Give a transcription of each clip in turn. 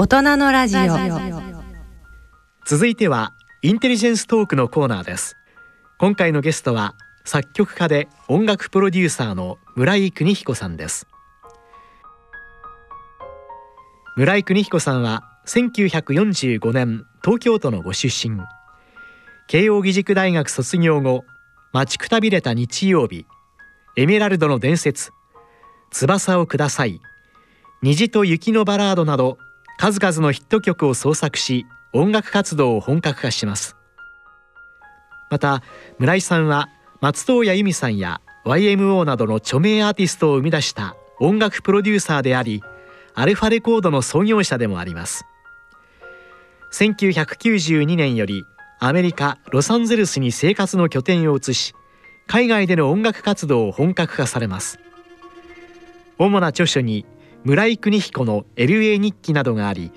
大人のラジオ。続いてはインテリジェンストークのコーナーです。今回のゲストは作曲家で音楽プロデューサーの村井邦彦さんです。村井邦彦さんは1945年東京都のご出身。慶應義塾大学卒業後待ちくたびれた日曜日エメラルドの伝説翼をください虹と雪のバラードなど数々のヒット曲を創作し音楽活動を本格化します。また村井さんは松任谷由実さんや YMO などの著名アーティストを生み出した音楽プロデューサーでありアルファレコードの創業者でもあります。1992年よりアメリカ・ロサンゼルスに生活の拠点を移し海外での音楽活動を本格化されます。主な著書に村井邦彦の LA 日記などがあり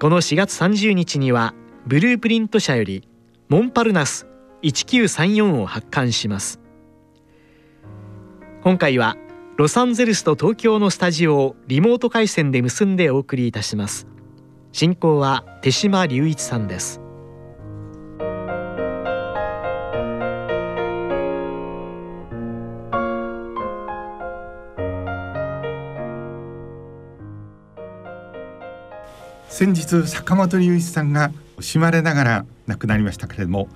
この4月30日にはブループリント社よりモンパルナス1934を発刊します。今回はロサンゼルスと東京のスタジオをリモート回線で結んでお送りいたします。進行は手島隆一さんです。先日坂本龍一さんが惜しまれながら亡くなりましたけれども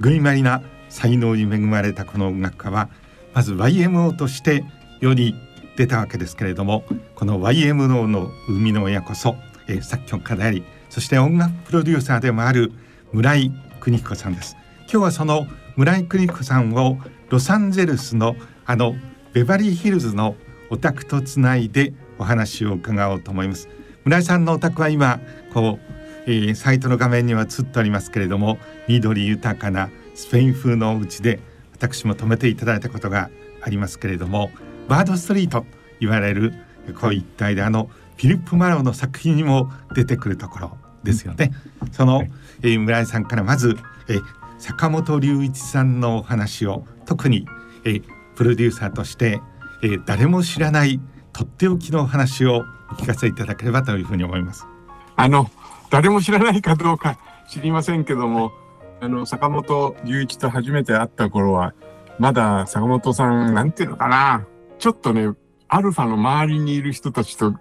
類まりな才能に恵まれたこの音楽家はまず YMO として世に出たわけですけれどもこの YMO の生みの親こそ、えー、作曲家でありそして音楽プロデューサーでもある村井邦彦さんです。今日はその村井邦彦さんをロサンゼルスのあのベバリーヒルズのお宅とつないでお話を伺おうと思います。村井さんのお宅は今こう、えー、サイトの画面には映っておりますけれども緑豊かなスペイン風のお家で私も泊めていただいたことがありますけれどもバードストリートと言われるこう一帯であのフィリップ・マローの作品にも出てくるところですよね。その、えー、村井さんからまず、えー、坂本龍一さんのお話を特に、えー、プロデューサーとして、えー、誰も知らないとっておきのお話をお聞かせいただければというふうに思います。あの誰も知らないかどうか知りませんけども、あの坂本龍一と初めて会った頃はまだ坂本さんなんていうのかな、ちょっとねアルファの周りにいる人たちと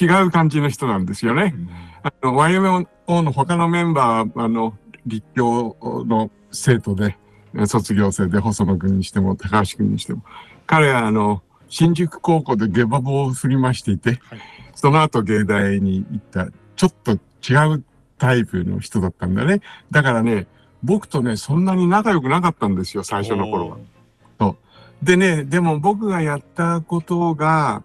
違う感じの人なんですよね。あの YMO の他のメンバーあの立教の生徒で卒業生で細野君にしても高橋君にしても彼はあの新宿高校で下馬棒を振りましていて、はい、その後芸大に行った、ちょっと違うタイプの人だったんだね。だからね、僕とね、そんなに仲良くなかったんですよ、最初の頃は。そう。でね、でも僕がやったことが、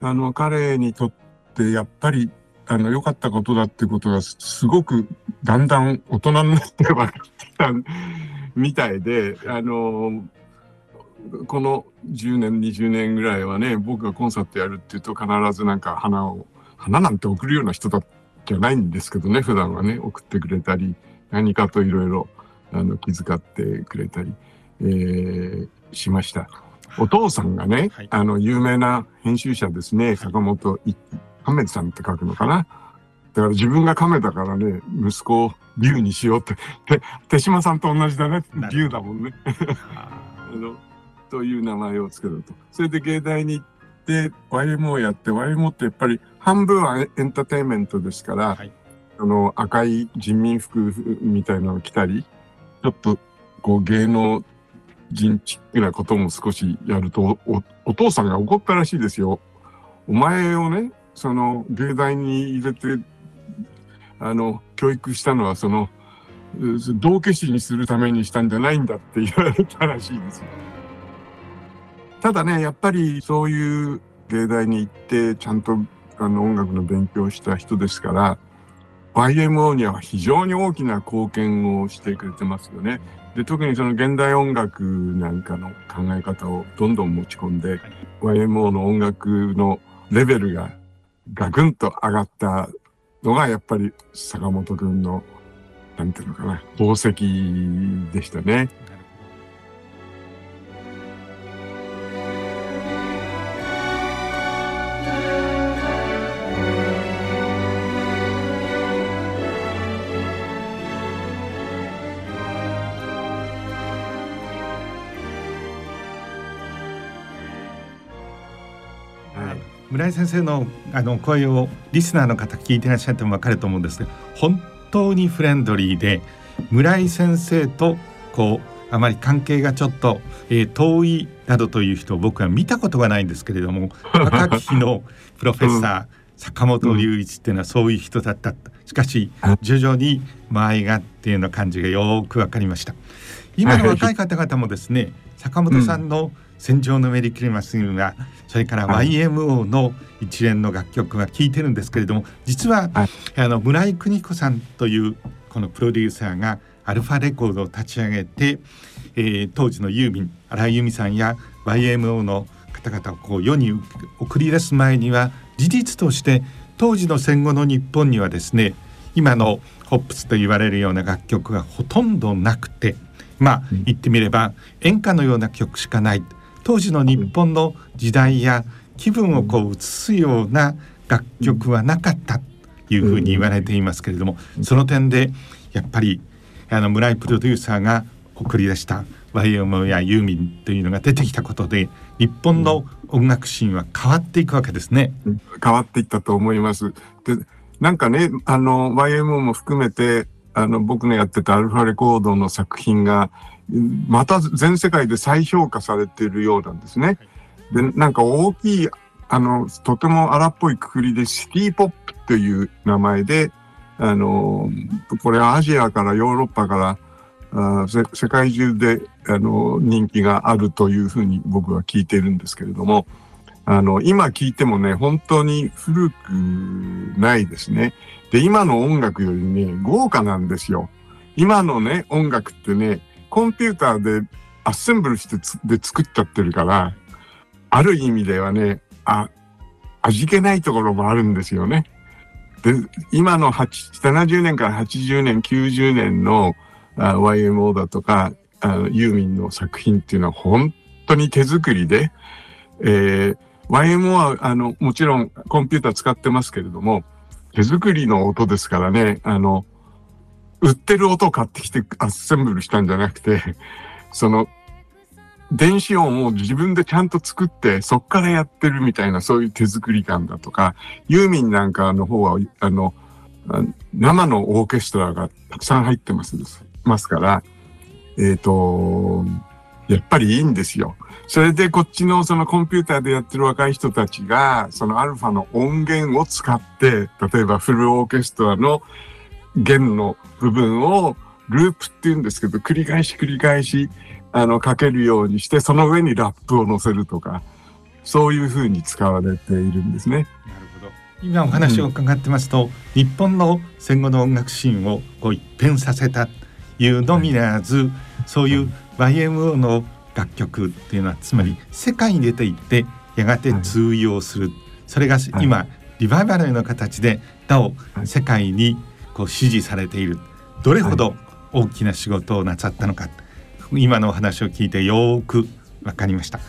あの、彼にとってやっぱり、あの、良かったことだってことが、すごく、だんだん大人になって分かってたみたいで、あの、この10年20年ぐらいはね僕がコンサートやるっていうと必ずなんか花を花なんて送るような人だじゃないんですけどね普段はね送ってくれたり何かといろいろ気遣ってくれたり、えー、しました。お父さんがね、はい、あの有名な編集者ですね。坂本亀さんって書くのかな。だから自分が亀だからね息子を竜にしようって。手島さんと同じだね。竜だもんね。あ のという名前を付けると。それで芸大に行って YMO をやって YMO ってやっぱり半分はエンターテインメントですから、はい、あの赤い人民服みたいなのを着たりちょっとこう芸能人チックなことも少しやるとお父さんが怒ったらしいですよ。お前をねその芸大に入れてあの教育したのはその道化師にするためにしたんじゃないんだって言われたらしいですよ。ただね、やっぱりそういう芸大に行って、ちゃんとあの音楽の勉強をした人ですから、YMO には非常に大きな貢献をしてくれてますよね。で、特にその現代音楽なんかの考え方をどんどん持ち込んで、YMO の音楽のレベルがガクンと上がったのがやっぱり坂本くんの、なんていうのかな、宝石でしたね。村井先生のあの声をリスナーの方聞いてらっしゃっても分かると思うんですけど本当にフレンドリーで村井先生とこうあまり関係がちょっと、えー、遠いなどという人を僕は見たことがないんですけれども若き日のプロフェッサー、うん、坂本龍一っていうのはそういう人だった。しかし徐々に間合いがっていうような感じがよく分かりました。今の若い方々もですね坂本さんの戦場のメリークリマスがそれから YMO の一連の楽曲が聴いてるんですけれども実は、あの村井邦子さんというこのプロデューサーがアルファレコードを立ち上げて、えー、当時のユーミン荒井由実さんや YMO の方々をこう世に送り出す前には事実として当時の戦後の日本にはですね今のホップスと言われるような楽曲がほとんどなくてまあ言ってみれば演歌のような曲しかない当時の日本の時代や気分をこう映すような楽曲はなかったというふうに言われていますけれどもその点でやっぱりあの村井プロデューサーが送り出した YMO やユーミンというのが出てきたことで日本の音楽シーンは変わっていくわけですね。変わっていったと思います。でなんかねあの YMO も含めてあの僕のやってたアルファレコードの作品がまた全世界で再評価されているようなんですね。で、なんか大きい、あの、とても荒っぽいくくりでシティポップという名前で、あの、これはアジアからヨーロッパからあ世界中であの人気があるというふうに僕は聞いているんですけれども、あの、今聞いてもね、本当に古くないですね。で、今の音楽よりね、豪華なんですよ。今のね、音楽ってね、コンピューターでアッセンブルしてで作っちゃってるから、ある意味ではね、あ、味気ないところもあるんですよね。で、今の70年から80年、90年のあ YMO だとかあユーミンの作品っていうのは本当に手作りで、えー、YMO はあのもちろんコンピューター使ってますけれども、手作りの音ですからね、あの、売ってる音を買ってきてアッセンブルしたんじゃなくて、その、電子音を自分でちゃんと作って、そっからやってるみたいな、そういう手作り感だとか、ユーミンなんかの方は、あの、生のオーケストラがたくさん入ってますますから、えっ、ー、と、やっぱりいいんですよ。それでこっちのそのコンピューターでやってる若い人たちが、そのアルファの音源を使って、例えばフルオーケストラの弦の部分をループって言うんですけど、繰り返し繰り返し、あの、かけるようにして、その上にラップを乗せるとか、そういうふうに使われているんですね。なるほど。今お話を伺ってますと、うん、日本の戦後の音楽シーンをこう一変させたいうのみならず、そういう YMO の楽曲っていうのはつまり世界に出ていってやがて通用する、それが今、リバイバルの形でなお世界にこう支持されているどれほど大きな仕事をなさったのか、はい、今のお話を聞いてよく分かりました。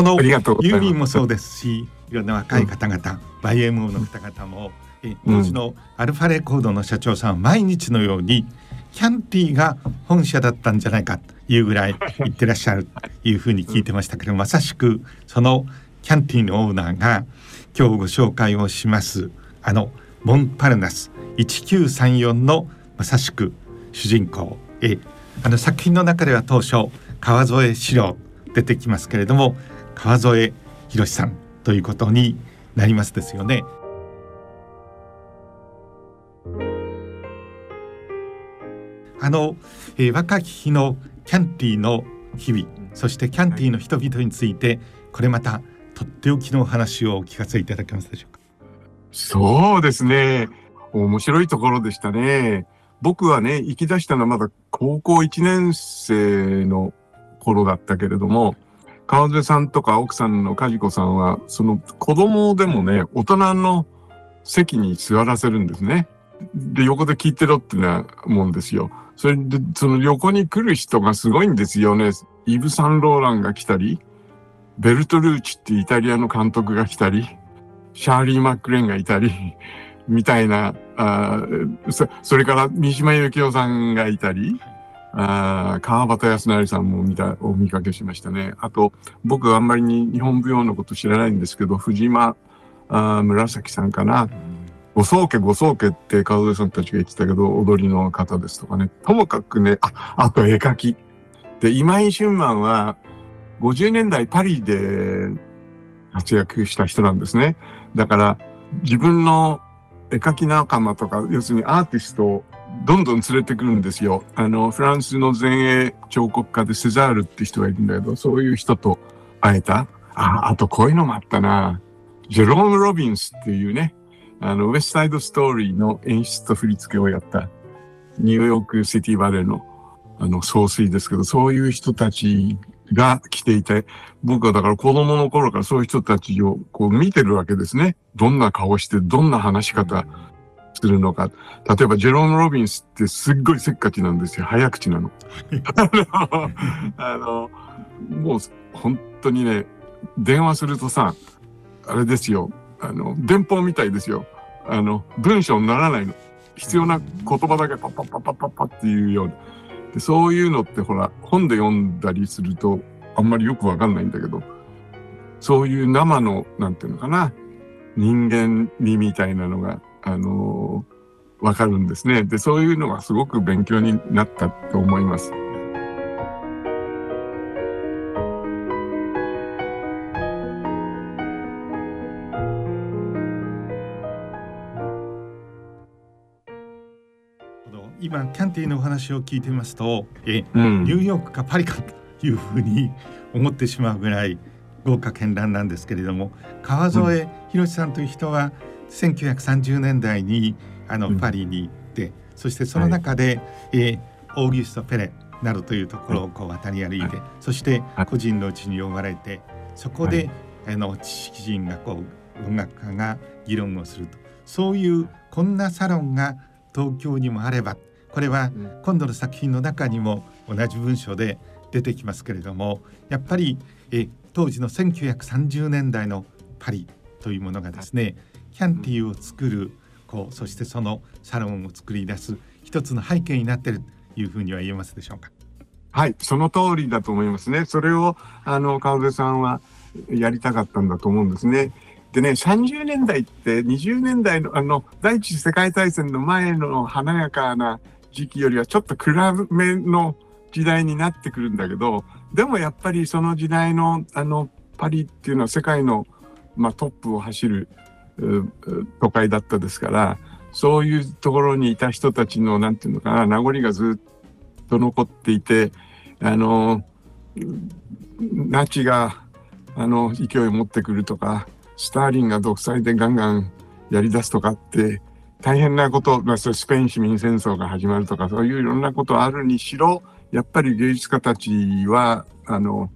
このユーミンもそうですしいろんな若い方々、うん、YMO の方々も、え当時のアルファレコードの社長さんは毎日のようにキャンティが本社だったんじゃないかというぐらい 言ってらっしゃるというふうに聞いてましたけどまさしくそのキャンティのオーナーが今日ご紹介をしますあのモンパルナス1934のまさしく主人公。えあの作品の中では当初川添史郎出てきますけれども川添博さんということになりますですよね。あの、えー、若き日のキャンティの日々そしてキャンティの人々についてこれまたとっておきの話をお聞かせいただけますでしょうか？そうですね。面白いところでしたね。僕はね行き出したのはまだ高校1年生の頃だったけれども川瀬さんとか奥さんの梶子さんは、その子供でもね、大人の席に座らせるんですね。で、横で聞いてろってなもんですよ。それで、その横に来る人がすごいんですよね。イブ・サンローランが来たり、ベルトルーチってイタリアの監督が来たり、シャーリー・マックレンがいたり、みたいな、あそそれから三島由紀夫さんがいたり、あ川端康成さんも見た、お見かけしましたね。あと、僕あんまりに日本舞踊のこと知らないんですけど、藤間あ紫さんかな。ご宗家ご宗家って川添さんたちが言ってたけど、踊りの方ですとかね。ともかくね、あ、あと絵描き。で、今井俊馬は50年代パリで活躍した人なんですね。だから自分の絵描き仲間とか、要するにアーティストをどんどん連れてくるんですよ。あの、フランスの前衛彫刻家でセザールって人がいるんだけど、そういう人と会えた。あ、あとこういうのもあったな。ジェローム・ロビンスっていうね、あの、ウエストサイドストーリーの演出と振り付けをやったニューヨークシティバレーのあの総帥ですけど、そういう人たちが来ていて、僕はだから子供の頃からそういう人たちをこう見てるわけですね。どんな顔して、どんな話し方するのか。例えば、ジェローム・ロビンスってすっごいせっかちなんですよ。早口なの。あの、もう本当にね、電話するとさ、あれですよ。あの、電報みたいですよ。あの、文章にならないの。必要な言葉だけパッパッパッパッパッパっていうような。でそういうのってほら、本で読んだりするとあんまりよくわかんないんだけど、そういう生の、なんていうのかな、人間味みたいなのが、あのー、わかるんですね。で、そういうのがすごく勉強になったと思います。今キャンティのお話を聞いてみますとえ、うん、ニューヨークかパリかというふうに思ってしまうぐらい豪華絢爛なんですけれども川添博さんという人は1930年代にあのパリに行って、うん、そしてその中で、はい、えー、オーギュスト・ペレなどというところをこう渡り歩いて、はい、そして個人のうちに呼ばれてそこで、はい、あの知識人がこう音楽家が議論をすると。そういうこんなサロンが東京にもあればこれは今度の作品の中にも同じ文章で出てきますけれどもやっぱりえ当時の1930年代のパリというものがですねキャンティーを作るこうそしてそのサロンを作り出す一つの背景になっているというふうには言えますでしょうか？はい、その通りだと思いますね。それをあの川出さんはやりたかったんだと思うんですね。でね、30年代って20年代のあの第一次世界大戦の前の華やかな時期よりはちょっと暗めの時代になってくるんだけど、でもやっぱりその時代のあのパリっていうのは世界の、まあ、トップを走る都会だったですから、そういうところにいた人たちの、なんていうのかな、名残がずっと残っていて、あの、ナチが、あの、勢いを持ってくるとか、スターリンが独裁でガンガンやり出すとかって、大変なこと、まあ、スペイン市民戦争が始まるとか、そういういろんなことあるにしろ、やっぱり芸術家たちは、あの、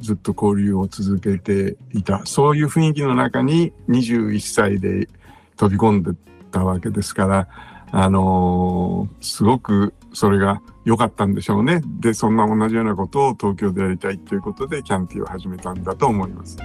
ずっと交流を続けていた。そういう雰囲気の中に21歳で飛び込んでたわけですから、あのー、すごくそれが良かったんでしょうね。で、そんな同じようなことを東京でやりたいということで、キャンティを始めたんだと思います。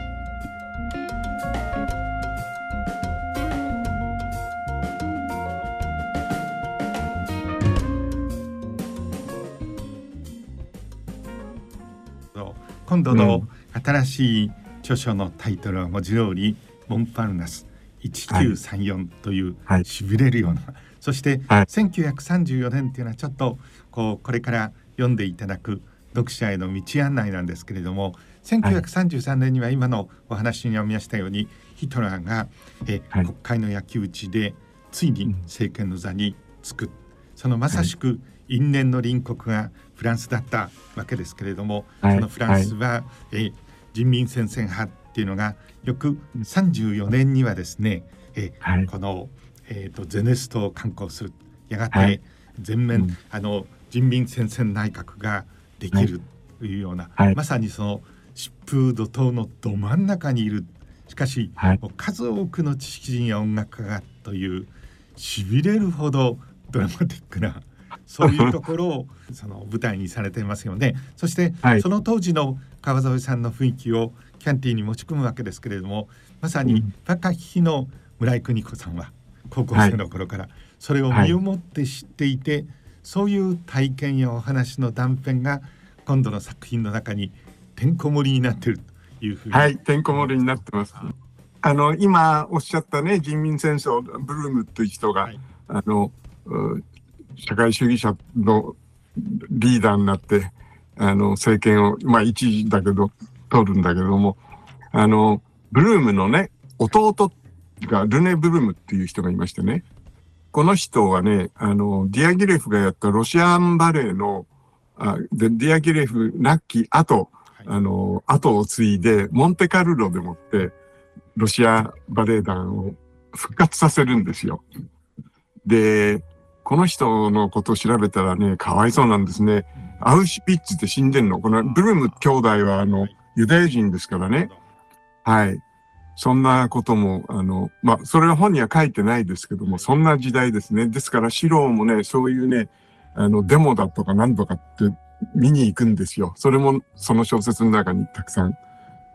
今度の新しい著書のタイトルは文字通りモンパルナス1934というしびれるような、はい、そして、はい、1934年っていうのはちょっとこうこれから読んでいただく読者への道案内なんですけれども1933年には今のお話にありましたようにヒトラーがえ、はい、国会の焼き討ちでついに政権の座につく、そのまさしく因縁の隣国がフランスだったわけですけれども、はい、そのフランスは、はい、え人民戦線派っていうのが翌34年にはですね、えはい、この、えーと、ゼネストを刊行するやがて全面、うん、あの人民戦線内閣ができるというような、まさにその疾風怒涛のど真ん中にいる。しかし、数多くの知識人や音楽家がというしびれるほどドラマティックなそういうところをその舞台にされていますよね。そして、はい、その当時の川添さんの雰囲気をキャンティーに持ち込むわけですけれどもまさに若き日の村井邦子さんは高校生の頃からそれを身をもって知っていて、はい、そういう体験やお話の断片が今度の作品の中にてんこ盛りになっているというふうにはい。てんこ盛りになってます。あの今おっしゃったね人民戦争ブルームという人が、はい、あの社会主義者のリーダーになってあの政権をまあ一時だけど取るんだけどもあのブルームのね弟がルネ・ブルームっていう人がいましてねこの人はねあのディアギレフがやったロシアンバレエのあでディアギレフ亡き後、あの後を継いでモンテカルロでもってロシアバレエ団を復活させるんですよ。で、この人のことを調べたらね、かわいそうなんですね。アウシュピッツって死んでんの？このブルーム兄弟はあの、ユダヤ人ですからね。はい。そんなことも、あの、まあ、それは本には書いてないですけども、そんな時代ですね。ですから、四郎もね、そういうね、あの、デモだとか何とかって見に行くんですよ。それもその小説の中にたくさん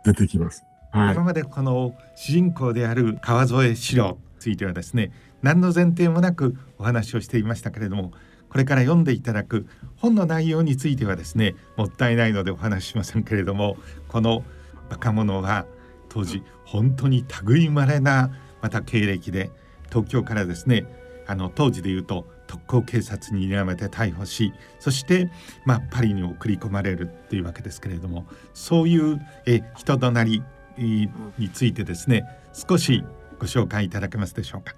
出てきます。はい、今までこの主人公である川添四郎についてはですね何の前提もなくお話をしていましたけれどもこれから読んでいただく本の内容についてはですねもったいないのでお話ししませんけれどもこの若者は当時本当に類まれなまた経歴で東京からですねあの当時で言うと特攻警察に睨めて逮捕しそして、まあ、パリに送り込まれるっていうわけですけれどもそういうえ人となりについてですね少しご紹介いただけますでしょうか。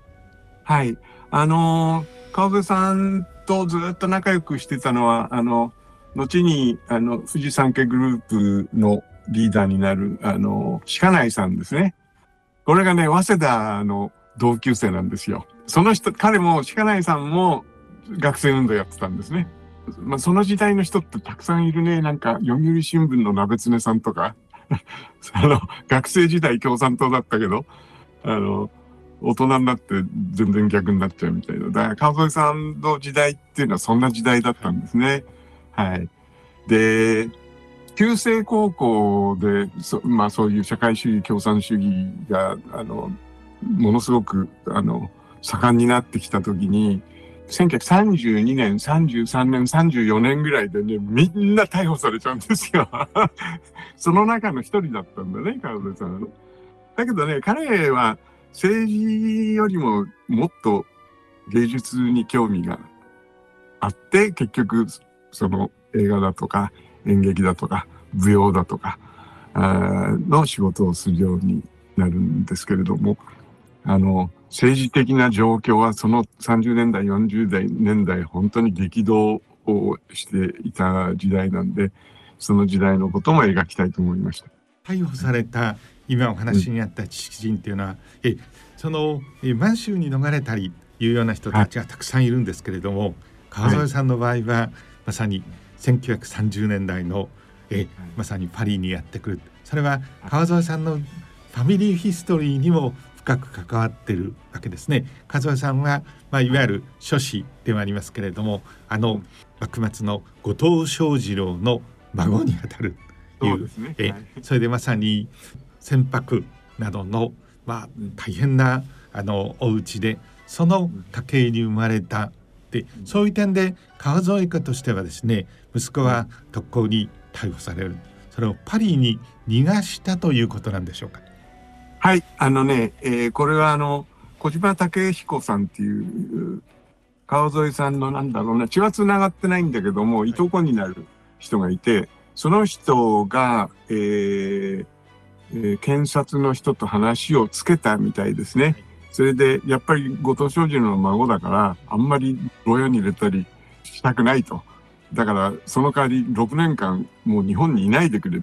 はいあの川辺さんとずっと仲良くしてたのはあの後にあの富士山家グループのリーダーになるあの鹿内さんですね。これがね早稲田の同級生なんですよ。その人彼も鹿内さんも学生運動やってたんですね。まあ、その時代の人ってたくさんいるね。なんか、読売新聞の鍋常さんとか、あの、学生時代共産党だったけど、あの、大人になって全然逆になっちゃうみたいな。だから、川添さんの時代っていうのはそんな時代だったんですね。はい。で、旧制高校で、そまあそういう社会主義、共産主義が、あの、ものすごく、あの、盛んになってきたときに、1932年、33年、34年ぐらいでね、みんな逮捕されちゃうんですよ。その中の一人だったんだね、川辺さん。だけどね、彼は政治よりももっと芸術に興味があって、結局、その映画だとか演劇だとか舞踊だとかの仕事をするようになるんですけれども、あの、政治的な状況はその30年代、40代、年代、本当に激動をしていた時代なんで、その時代のことも描きたいと思いました。逮捕された今お話にあった知識人っていうのは、うん、えそのえ満州に逃れたりいうような人たちがたくさんいるんですけれども、はい、川添さんの場合は、まさに1930年代のえまさにパリにやってくる。それは川添さんのファミリーヒストリーにも深く関わってるわけですね。和夫さんは、まあ、いわゆる書士ではありますけれどもあの幕末の後藤象次郎の孫にあたるというそね、えそれでまさに船舶などの、まあ、大変なあのお家でその家系に生まれたでそういう点で川添家としてはですね息子は特攻に逮捕される。それをパリに逃がしたということなんでしょうか？はい、あのね、えー、これはあの、小島武彦さんっていう、川添さんのなんだろうな、血は繋がってないんだけども、いとこになる人がいて、その人が、えーえー、検察の人と話をつけたみたいですね。それで、やっぱり後藤正二の孫だから、あんまり牢屋に入れたりしたくないと。だから、その代わり6年間、もう日本にいないでくれっ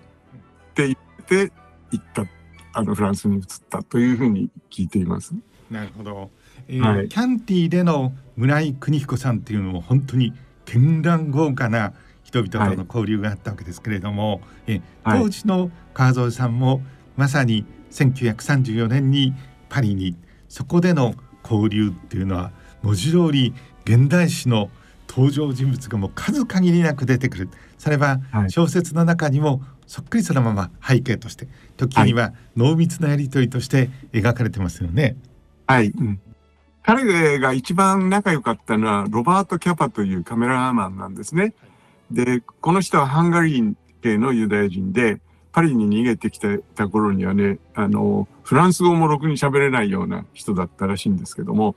て言って行ったあのフランスに移ったというふうに聞いています。なるほど、えーはい、キャンティでの村井邦彦さんっていうのも本当に絢爛豪華な人々との交流があったわけですけれども、はい、え当時の川添さんもまさに1934年にパリにそこでの交流っていうのは文字通り現代史の登場人物がもう数限りなく出てくる。それは小説の中にもそっくりそのまま背景として時には濃密なやり取りとして描かれてますよね。はい、うん、彼が一番仲良かったのはロバート・キャパというカメラマンなんですね。でこの人はハンガリー系のユダヤ人でパリに逃げてきてた頃にはねあのフランス語もろくに喋れないような人だったらしいんですけども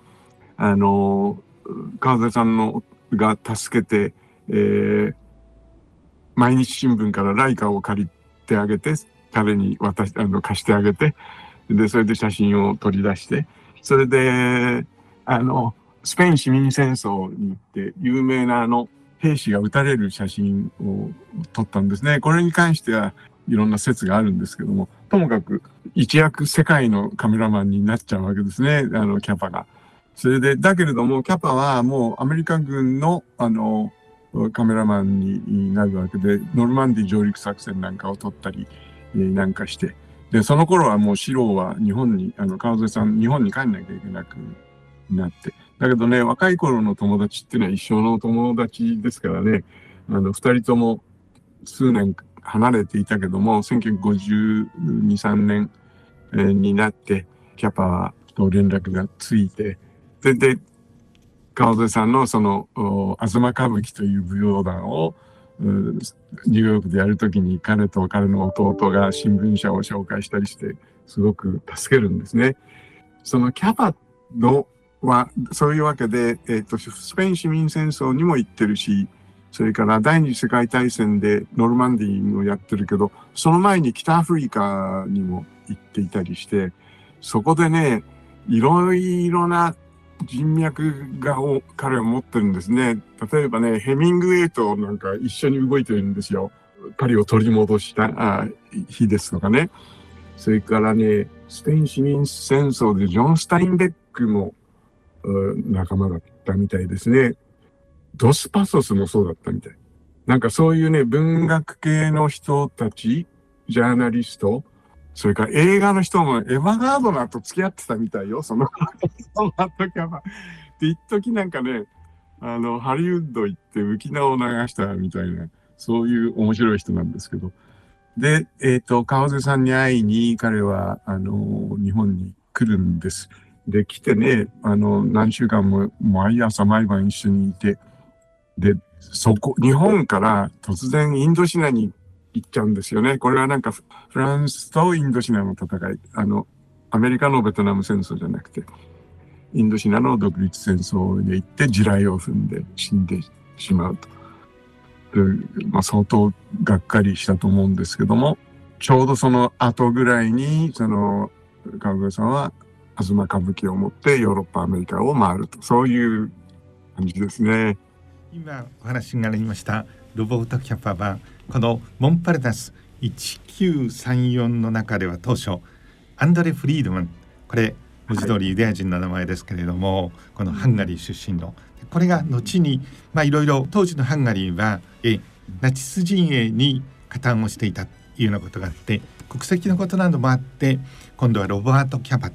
あの川瀬さんのが助けて、えー、毎日新聞からライカを借りてあげて、彼に渡し、あの、貸してあげて、で、それで写真を取り出して、それで、あの、スペイン市民戦争に行って、有名なあの、兵士が撃たれる写真を撮ったんですね。これに関してはいろんな説があるんですけども、ともかく一躍世界のカメラマンになっちゃうわけですね、あの、キャパが。それで、だけれども、キャパはもうアメリカ軍の、あの、カメラマンになるわけで、ノルマンディ上陸作戦なんかを撮ったりえなんかして、で、その頃はもう四郎は日本に、あの、川添さん、日本に帰んなきゃいけなくなって、だけどね、若い頃の友達っていうのは一生の友達ですからね、あの、二人とも数年離れていたけども、1952、3年になって、キャパと連絡がついて、で、で、川添さんのその、東歌舞伎という舞踊団を、ニューヨークでやるときに彼と彼の弟が新聞社を紹介したりして、すごく助けるんですね。そのキャパのは、そういうわけで、えっ、ー、と、スペイン市民戦争にも行ってるし、それから第二次世界大戦でノルマンディーもやってるけど、その前に北アフリカにも行っていたりして、そこでね、いろいろな人脈がを彼は持ってるんですね。例えばね、ヘミングウェイとなんか一緒に動いてるんですよ。パリを取り戻した日ですとかね。それからね、スペイン市民戦争でジョン・スタインベックも仲間だったみたいですね。ドスパソスもそうだったみたい。なんかそういうね、文学系の人たち、ジャーナリスト、それから映画の人もエヴァガードナーと付き合ってたみたいよ、その、その時は。で、一時なんかね、あの、ハリウッド行って浮き名を流したみたいな、そういう面白い人なんですけど。で、えっ、ー、と、川瀬さんに会いに彼は、あの、日本に来るんです。で、来てね、あの、何週間も毎朝毎晩一緒にいて、で、そこ、日本から突然インドシナに行っちゃうんですよね。これはなんかフランスとインドシナの戦い、あの、アメリカのベトナム戦争じゃなくて、インドシナの独立戦争で行って地雷を踏んで死んでしまうと。まあ、相当がっかりしたと思うんですけども、ちょうどその後ぐらいに、その、川越さんは、東歌舞伎を持ってヨーロッパ、アメリカを回ると、そういう感じですね。今お話がありましたロボットキャパはこのモンパルナス1934の中では当初アンドレ・フリードマンこれ文字通りユダヤ人の名前ですけれども、はい、このハンガリー出身のこれが後にまあいろいろ当時のハンガリーはえナチス陣営に加担をしていたというようなことがあって国籍のことなどもあって今度はロバート・キャパ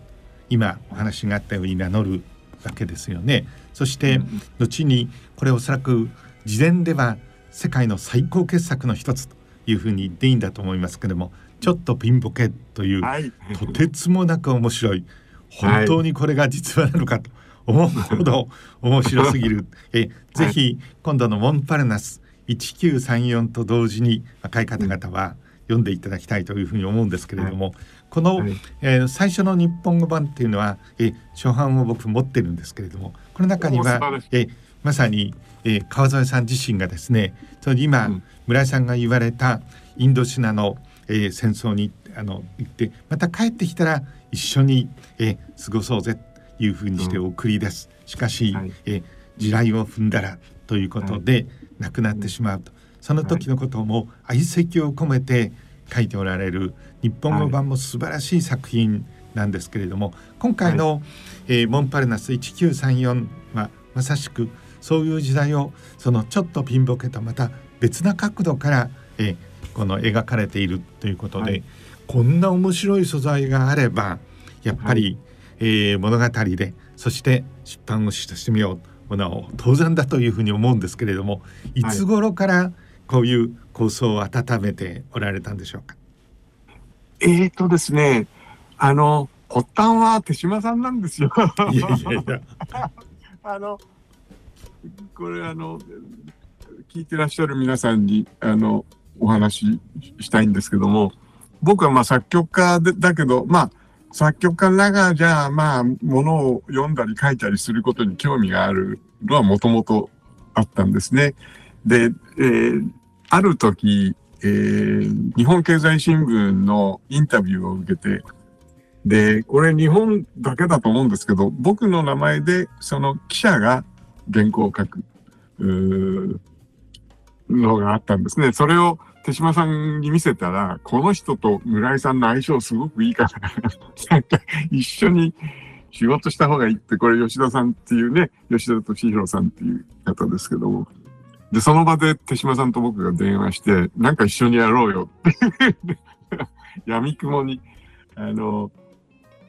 今お話があったように名乗るわけですよね。そして後にこれおそらく事前では世界の最高傑作の一つというふうに言っていいんだと思いますけどもちょっとピンボケという、はい、とてつもなく面白い。本当にこれが実話なのかと思うほど面白すぎる。えぜひ今度のモンパルナス1934と同時に若い方々は読んでいただきたいというふうに思うんですけれども、この、はい、えー、最初の日本語版っていうのは、え初版を僕持ってるんですけれどもこの中には、えまさにえー、川添さん自身がですねその今、うん、村井さんが言われたインドシナの、えー、戦争にあの行ってまた帰ってきたら一緒に、えー、過ごそうぜというふうにして送り出す、うん、しかし、はい、えー、地雷を踏んだらということで、はい、亡くなってしまうと。その時のことも愛席を込めて書いておられる日本語版も素晴らしい作品なんですけれども今回の、はい、えー、モンパルナス1934はまさしくそういう時代をそのちょっとピンボケとまた別な角度から、えこの描かれているということで、はい、こんな面白い素材があればやっぱり、はい、えー、物語でそして出版をしてみようものを当然だというふうに思うんですけれどもいつ頃からこういう構想を温めておられたんでしょうか。えーとですね、あの、発端は手島さんなんですよ。いやいやいや。あの、これあの、聞いてらっしゃる皆さんに、あの、お話ししたいんですけども、僕はまあ作曲家でだけど、まあ、作曲家ながらじゃあ、まあ、ものを読んだり書いたりすることに興味があるのはもともとあったんですね。で、えー、ある時、えー、日本経済新聞のインタビューを受けて、で、これ日本だけだと思うんですけど、僕の名前でその記者が原稿を書く、のがあったんですね。それを手島さんに見せたら、この人と村井さんの相性すごくいいから、なんか一緒に仕事した方がいいって、これ吉田さんっていうね、吉田敏弘さんっていう方ですけども。で、その場で手島さんと僕が電話して、なんか一緒にやろうよ。っ て闇雲に、あの、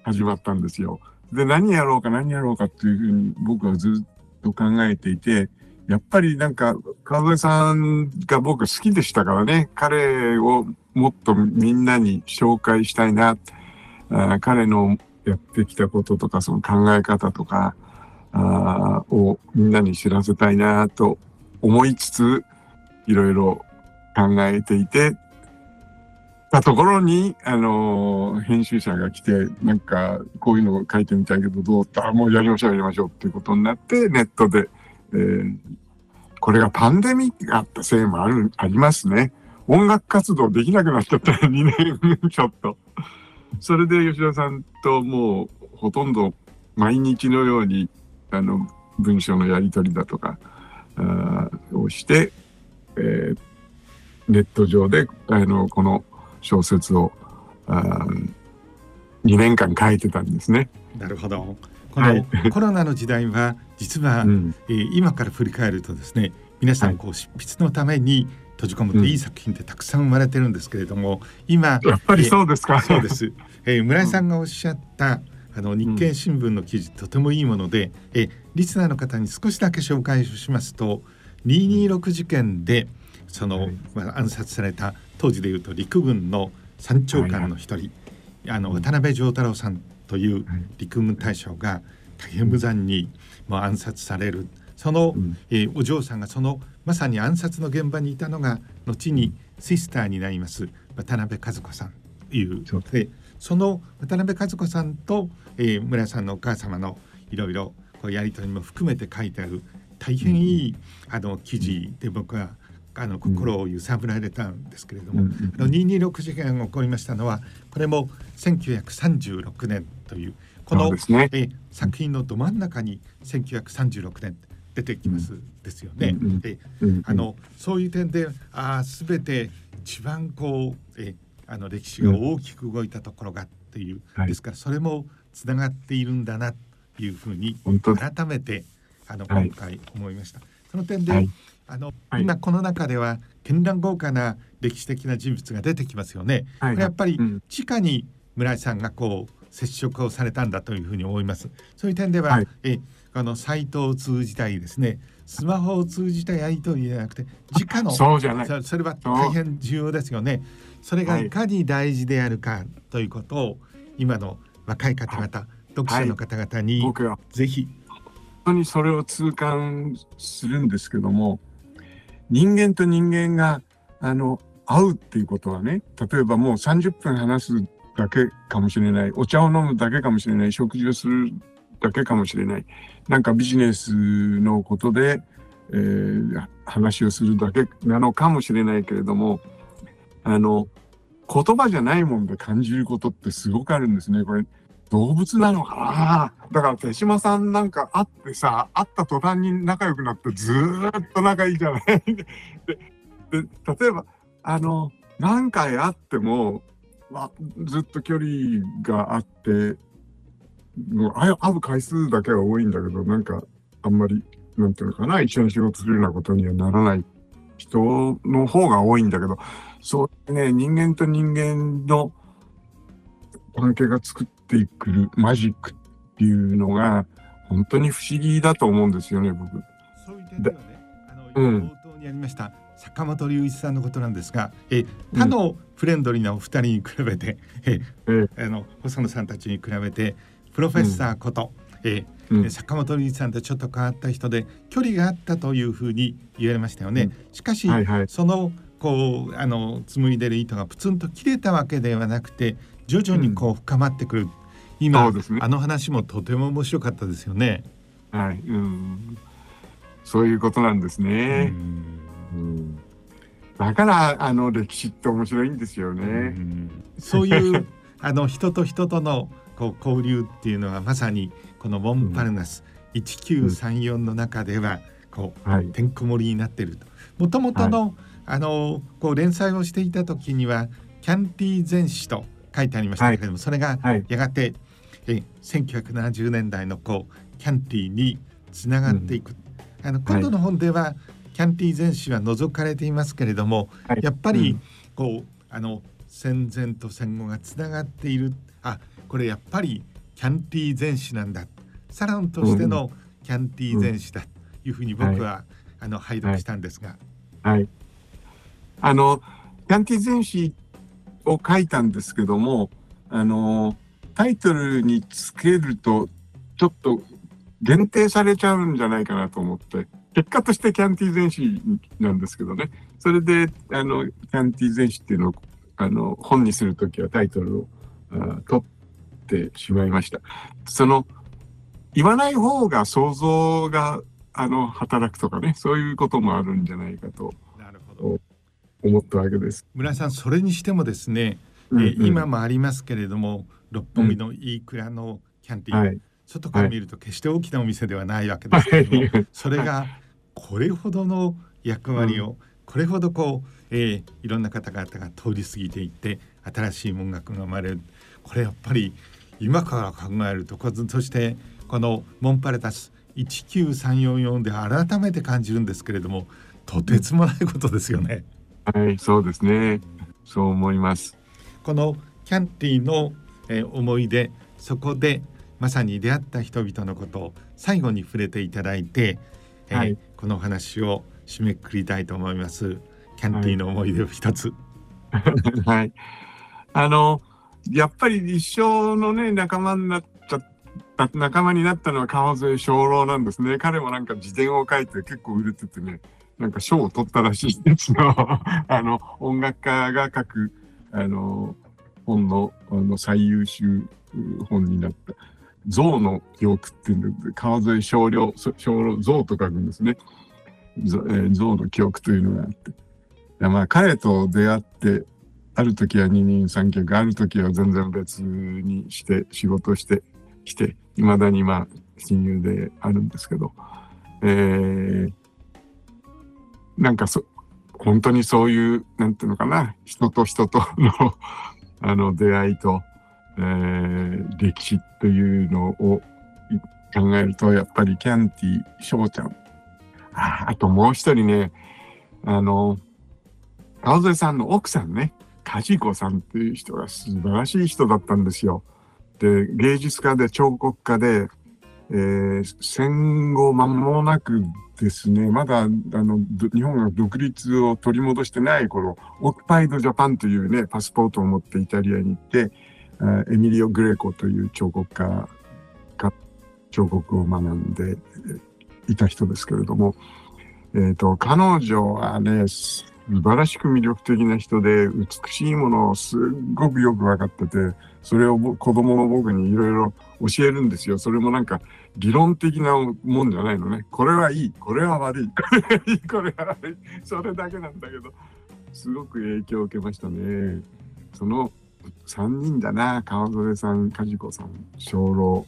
始まったんですよ。で、何やろうか何やろうかっていうふうに僕はずっと考えていて、やっぱりなんか、川添さんが僕好きでしたからね、彼をもっとみんなに紹介したいな、あ彼のやってきたこととか、その考え方とか、あをみんなに知らせたいなと思いつつ、いろいろ考えていて、たところに、あのー、編集者が来て、なんか、こういうのを書いてみたいけど、どうあ、もうやりましょう、やりましょうっていうことになって、ネットで、えー、これがパンデミックがあったせいもある、ありますね。音楽活動できなくなっちゃった2年ちょっと。それで吉田さんともうほとんど毎日のように、あの、文章のやり取りだとか、をして、えー、ネット上で、あの、この小説を、あ2年間書いてたんですね。なるほど。このコロナの時代は実は、うん、えー、今から振り返るとですね皆さんこう執筆のために閉じ込むといい作品ってたくさん生まれてるんですけれども、今やっぱりそうですか、そうです、えー、村井さんがおっしゃった、あの日経新聞の記事、とてもいいもので、えー、リスナーの方に少しだけ紹介しますと226事件でその、まあ、暗殺された当時でいうと陸軍の参長官の一人、あの渡辺丈太郎さんという陸軍大将が大変無残にもう暗殺される。その、うん、えー、お嬢さんがそのまさに暗殺の現場にいたのが後にシスターになります渡辺和子さんという。でその渡辺和子さんと、えー、村さんのお母様のいろいろこうやり取りも含めて書いてある大変いい、うん、あの記事で僕はあの心を揺さぶられたんですけれども、うん、あの226事件が起こりましたのはこれも1936年というこの、ね、え作品のど真ん中に1936年出てきます、うん、ですよね。あのそういう点であ全て一番こうえあの歴史が大きく動いたところがっていう、ですからそれもつながっているんだなというふうに改めてあの今回思いました。その点で、はい、あの、はい、今この中では絢爛豪華な歴史的な人物が出てきますよね。はい、これやっぱり地下に村井さんがこう接触をされたんだというふうに思います。そういう点では、はい、えあのサイトを通じたりですね。スマホを通じたやり取りじゃなくて直のそうじゃない。それは大変重要ですよね。それがいかに大事であるかということを、今の若い方々、はい、読者の方々に、はい、ぜひ本当にそれを痛感するんですけども人間と人間があの会うっていうことはね例えばもう30分話すだけかもしれない。お茶を飲むだけかもしれない。食事をするだけかもしれない。なんかビジネスのことで、えー、話をするだけなのかもしれないけれども、あの、言葉じゃないもんで感じることってすごくあるんですね。これ、動物なのかな？だから手島さんなんか会ってさ、会った途端に仲良くなってずーっと仲いいじゃない。でで、例えば、あの、何回会っても、ま、ずっと距離があって、もう会う回数だけは多いんだけど、なんか、あんまり、なんていうのかな、一緒に仕事するようなことにはならない。人の方が多いんだけど、そうね、人間と人間の関係が作っていくマジックっていうのが、本当に不思議だと思うんですよね、僕。そういう点ではね、あの、冒頭にありました、坂本龍一さんのことなんですが、え他のフレンドリーなお二人に比べて、えあの細野さんたちに比べてプロフェッサーこと、うん、えうん、坂本龍一さんとちょっと変わった人で距離があったというふうに言われましたよね。うん、しかし、はいはい、そのこうあの紡いでる糸がプツンと切れたわけではなくて徐々にこう深まってくる、うん、今、ね、あの話もとても面白かったですよね。はい、うん、そういうことなんですね。うん、だからあの歴史って面白いんですよね。そういうあの人と人とのこう交流っていうのはまさにこのモンパルナス1934の中ではこう、はい、てんこ盛りになっていると。もともとの、はい、あのこう連載をしていた時にはキャンティ全史と書いてありましたけれども、はい、それがやがて、え1970年代のこうキャンティにつながっていく。うん、あの今度の本では、キャンティ全史は除かれていますけれども、やっぱりこう、あの戦前と戦後がつながっている。あこれやっぱりキャンティ全史なんだサロンとしてのキャンティ全史だというふうに僕は、あの拝読したんですが。はい、あのキャンティ全史を書いたんですけどもあのタイトルにつけるとちょっと限定されちゃうんじゃないかなと思って結果としてキャンティ全史なんですけどね。それであのキャンティ全史っていうのをあの本にする時はタイトルをあ取ってしまいました。その言わない方が想像があの働くとかねそういうこともあるんじゃないかとなるほど。思ったわけです。村さんそれにしてもですね、うんうん、え今もありますけれども六本木の飯倉のキャンティーン、はい、外から見ると決して大きなお店ではないわけですけども、はい、それがこれほどの役割を、うん、これほどこう、えー、いろんな方々が通り過ぎていって新しい文学が生まれる。これやっぱり今から考えるとそしてこのモンパレタス19344で改めて感じるんですけれどもとてつもないことですよね。はいそうですねそう思います。このキャンティの、えー、思い出そこでまさに出会った人々のことを最後に触れていただいて、えーはい、この話を締めくくりたいと思います。キャンティの思い出を一つ。はい。あのやっぱり一生のね仲間になっ仲間になったのは川添小郎なんですね。彼もなんか自伝を書いて結構売れててね、なんか賞を取ったらしいですの あの音楽家が書くあの本のあの最優秀本になった。象の記憶っていうので、川添少量、少量、象と書くんですね。象,、の記憶というのがあって。まあ彼と出会ってある時は二人三脚、ある時は全然別にして仕事してきて、未だにまあ親友であるんですけど、えー、なんかそ、本当にそういう、なんていうのかな、人と人との あの出会いと、えー、歴史というのを考えると、やっぱりキャンティ、翔ちゃん。ああともう一人ね、あの、川添さんの奥さんね、梶子さんっていう人が素晴らしい人だったんですよ。で、芸術家で彫刻家で、えー、戦後間もなくですね、まだあの日本が独立を取り戻してない頃、オックパイドジャパンというね、パスポートを持ってイタリアに行って、エミリオ・グレコという彫刻家が彫刻を学んでいた人ですけれども、えっ、ー、と、彼女はね、素晴らしく魅力的な人で、美しいものをすっごくよく分かってて、それを子供の僕にいろいろ教えるんですよ。それもなんか理論的なもんじゃないのね。これはいい、これは悪い、これはいい、これは悪い。それだけなんだけど、すごく影響を受けましたね。その3人だな、川添さん、梶子さん、小老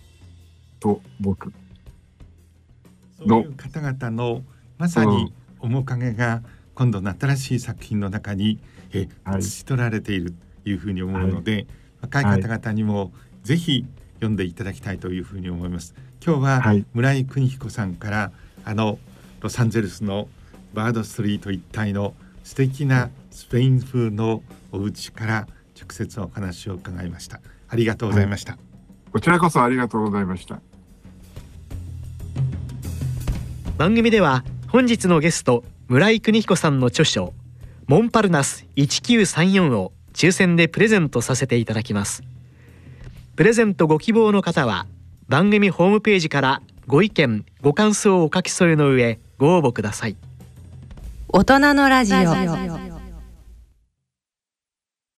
と僕。そういう方々のまさに面影が、うん今度の新しい作品の中にえ写し取られているというふうに思うので、はい、若い方々にもぜひ読んでいただきたいというふうに思います。今日は村井邦彦さんからあのロサンゼルスのバードストリート一帯の素敵なスペイン風のお家から直接お話を伺いました。ありがとうございました。はい、こちらこそありがとうございました。番組では本日のゲスト村井邦彦さんの著書モンパルナス1934を抽選でプレゼントさせていただきます。プレゼントご希望の方は番組ホームページからご意見ご感想をお書き添えの上ご応募ください。大人のラジオ。